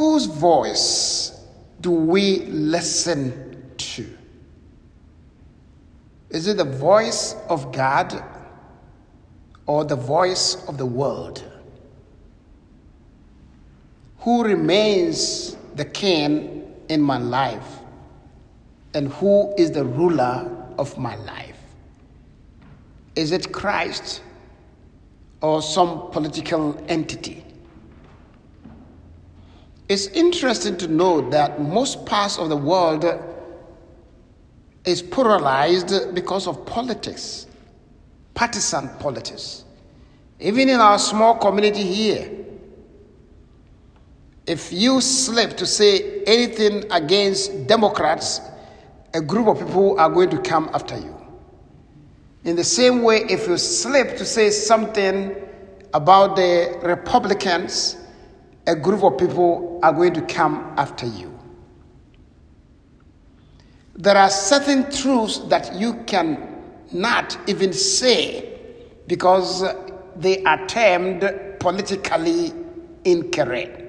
whose voice do we listen to? Is it the voice of God or the voice of the world? Who remains the king in my life? And who is the ruler of my life? Is it Christ or some political entity? It's interesting to note that most parts of the world is polarized because of politics, partisan politics. Even in our small community here, if you slip to say anything against Democrats, a group of people are going to come after you. In the same way, if you slip to say something about the Republicans, a group of people are going to come after you. There are certain truths that you can not even say because they are termed politically incorrect.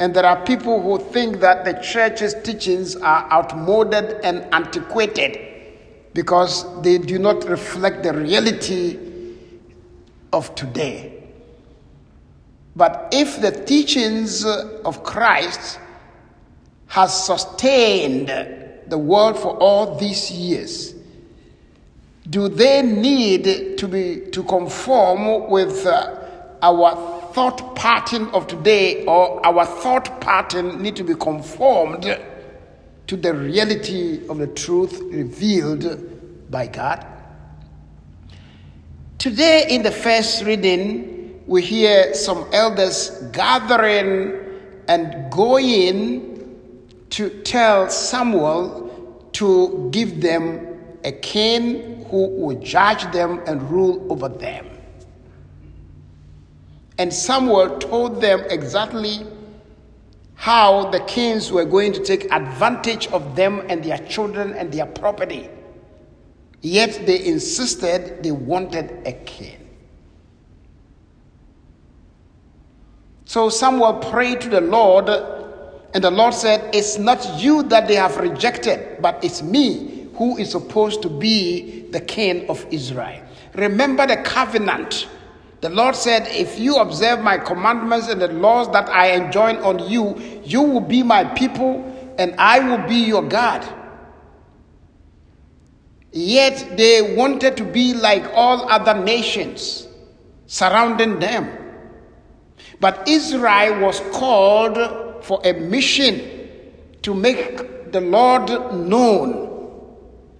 And there are people who think that the church's teachings are outmoded and antiquated because they do not reflect the reality of today. But if the teachings of Christ has sustained the world for all these years, do they need to be to conform with uh, our thought pattern of today or our thought pattern need to be conformed to the reality of the truth revealed by God? Today in the first reading we hear some elders gathering and going to tell Samuel to give them a king who would judge them and rule over them. And Samuel told them exactly how the kings were going to take advantage of them and their children and their property. Yet they insisted they wanted a king. So Samuel prayed to the Lord, and the Lord said, It's not you that they have rejected, but it's me who is supposed to be the king of Israel. Remember the covenant. The Lord said, If you observe my commandments and the laws that I enjoin on you, you will be my people, and I will be your God. Yet they wanted to be like all other nations surrounding them. But Israel was called for a mission to make the Lord known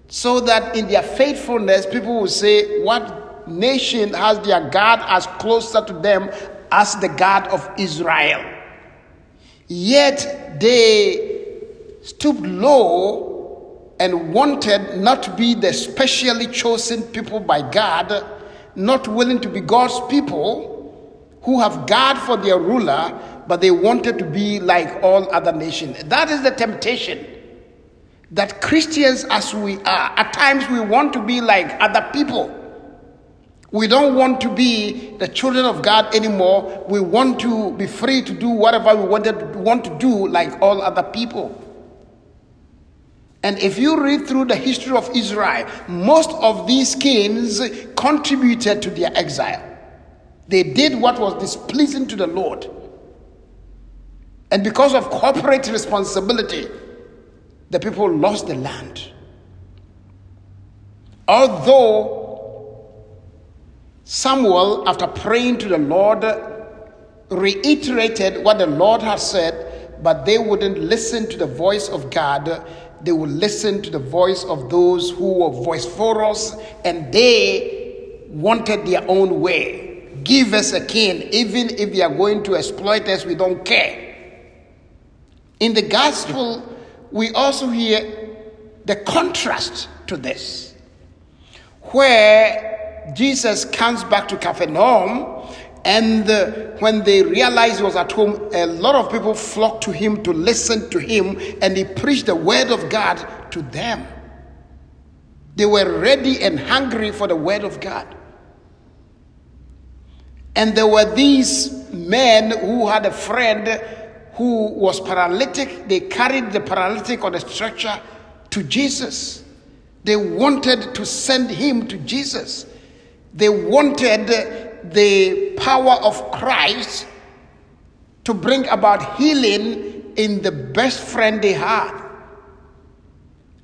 so that in their faithfulness, people will say, What nation has their God as closer to them as the God of Israel? Yet they stooped low and wanted not to be the specially chosen people by God, not willing to be God's people who have God for their ruler, but they wanted to be like all other nations. That is the temptation. That Christians, as we are, at times we want to be like other people. We don't want to be the children of God anymore. We want to be free to do whatever we wanted, want to do like all other people. And if you read through the history of Israel, most of these kings contributed to their exile. They did what was displeasing to the Lord. And because of corporate responsibility, the people lost the land. Although Samuel, after praying to the Lord, reiterated what the Lord had said, but they wouldn't listen to the voice of God. They would listen to the voice of those who were voice for us, and they wanted their own way. Give us a king, even if they are going to exploit us, we don't care. In the gospel, we also hear the contrast to this, where Jesus comes back to Capernaum, and uh, when they realized he was at home, a lot of people flocked to him to listen to him, and he preached the word of God to them. They were ready and hungry for the word of God. And there were these men who had a friend who was paralytic, they carried the paralytic on a stretcher to Jesus. They wanted to send him to Jesus. They wanted the power of Christ to bring about healing in the best friend they had.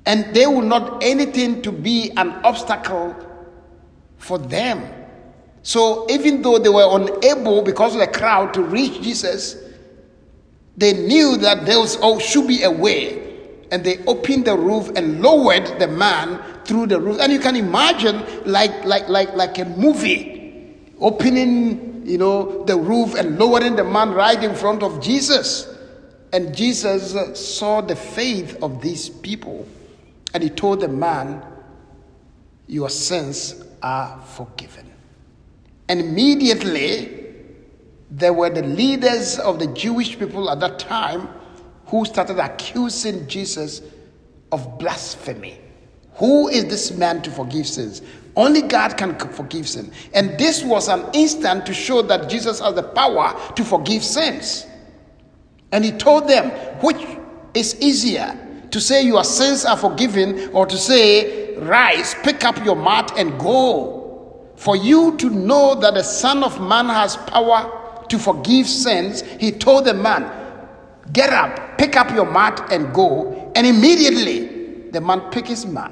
And they would not anything to be an obstacle for them. So even though they were unable because of the crowd to reach Jesus, they knew that there was oh, should be a way. And they opened the roof and lowered the man through the roof. And you can imagine like like like like a movie opening, you know, the roof and lowering the man right in front of Jesus. And Jesus uh, saw the faith of these people. And he told the man, Your sins are forgiven. And immediately, there were the leaders of the Jewish people at that time who started accusing Jesus of blasphemy. Who is this man to forgive sins? Only God can forgive sin. And this was an instant to show that Jesus has the power to forgive sins. And he told them, which is easier, to say your sins are forgiven or to say, rise, pick up your mat and go? For you to know that the Son of Man has power to forgive sins, he told the man, Get up, pick up your mat, and go. And immediately the man picked his mat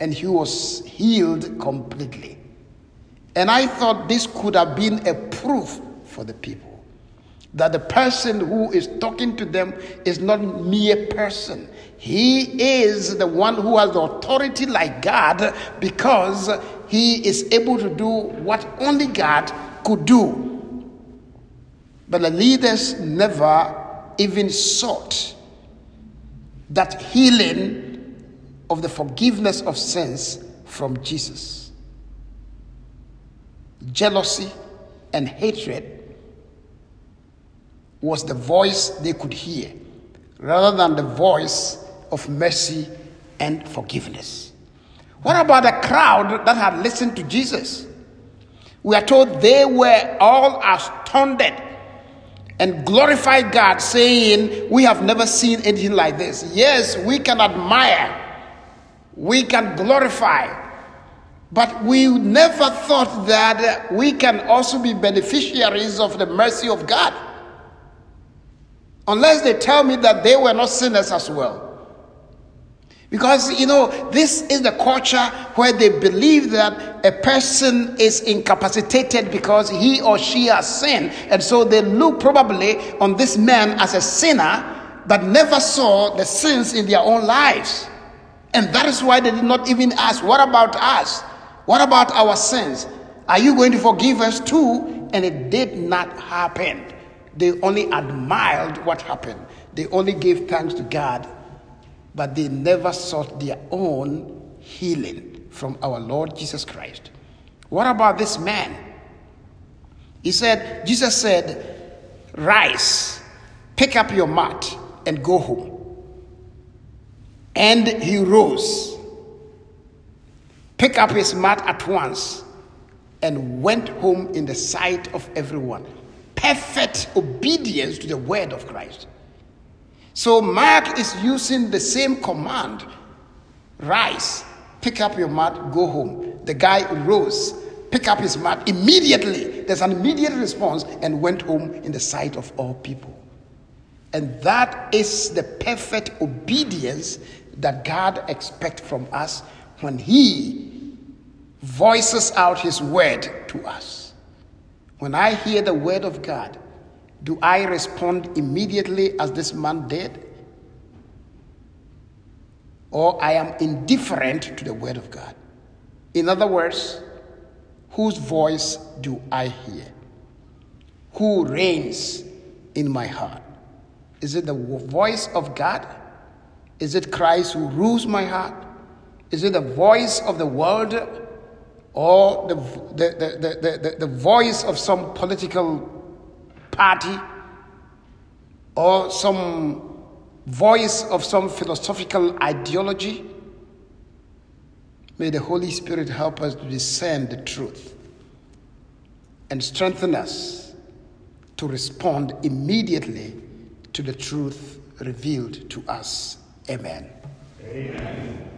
and he was healed completely. And I thought this could have been a proof for the people that the person who is talking to them is not mere person. He is the one who has the authority like God because he is able to do what only God could do. But the leaders never even sought that healing of the forgiveness of sins from Jesus. Jealousy and hatred was the voice they could hear rather than the voice of mercy and forgiveness. What about the crowd that had listened to Jesus? We are told they were all astounded and glorified God, saying, We have never seen anything like this. Yes, we can admire, we can glorify, but we never thought that we can also be beneficiaries of the mercy of God. Unless they tell me that they were not sinners as well. Because, you know, this is the culture where they believe that a person is incapacitated because he or she has sinned. And so they look probably on this man as a sinner, that never saw the sins in their own lives. And that is why they did not even ask, What about us? What about our sins? Are you going to forgive us too? And it did not happen. They only admired what happened, they only gave thanks to God but they never sought their own healing from our Lord Jesus Christ. What about this man? He said, Jesus said, Rise, pick up your mat, and go home. And he rose, picked up his mat at once, and went home in the sight of everyone. Perfect obedience to the word of Christ. So Mark is using the same command rise, pick up your mat, go home. The guy rose, pick up his mat. Immediately, there's an immediate response and went home in the sight of all people. And that is the perfect obedience that God expects from us when He voices out His word to us. When I hear the word of God, do I respond immediately as this man did? Or I am indifferent to the word of God? In other words, whose voice do I hear? Who reigns in my heart? Is it the voice of God? Is it Christ who rules my heart? Is it the voice of the world or the, the, the, the, the, voice of some political party or some voice of some philosophical ideology. May the Holy Spirit help us to discern the truth and strengthen us to respond immediately to the truth revealed to us. Amen. Amen.